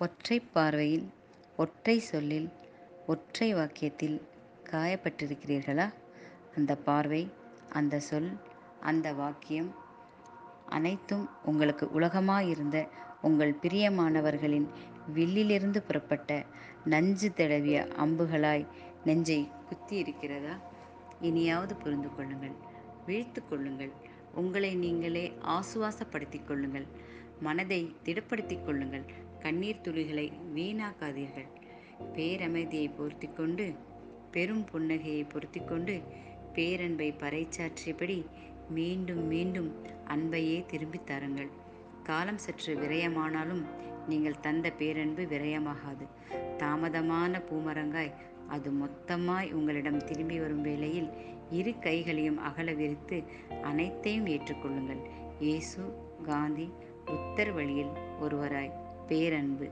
ஒற்றை பார்வையில் ஒற்றை சொல்லில் ஒற்றை வாக்கியத்தில் காயப்பட்டிருக்கிறீர்களா? அந்த பார்வை அந்த சொல் அந்த வாக்கியம் அனைத்தும் உங்களுக்கு உலகமாயிருந்த உங்கள் பிரியமானவர்களின் வில்லிலிருந்து புறப்பட்ட நஞ்சு தடவிய அம்புகளாய் நெஞ்சை குத்தி இருக்கிறதா இனியாவது புரிந்து கொள்ளுங்கள் வீழ்த்து கொள்ளுங்கள் உங்களை நீங்களே ஆசுவாசப்படுத்திக் கொள்ளுங்கள் மனதை திடப்படுத்திக் கொள்ளுங்கள் கண்ணீர் துளிகளை வீணாக்காதீர்கள். பேரமைதியை பொருத்தி கொண்டு பெரும் புன்னகையை பொருத்தி கொண்டு பேரன்பை பறைச்சாற்றியபடி மீண்டும் மீண்டும் அன்பையே திரும்பித் தாருங்கள். காலம் சற்று விரயமானாலும் நீங்கள் தந்த பேரன்பு விரயமாகாது. தாமதமான பூமரங்காய் அது மொத்தமாய் உங்களிடம் திரும்பி வரும் வேளையில் இரு கைகளையும் அகல விரித்து அனைத்தையும் ஏற்றுக்கொள்ளுங்கள். இயேசு காந்தி உத்தர் வழியில் ஒருவராய். பேரன்பு.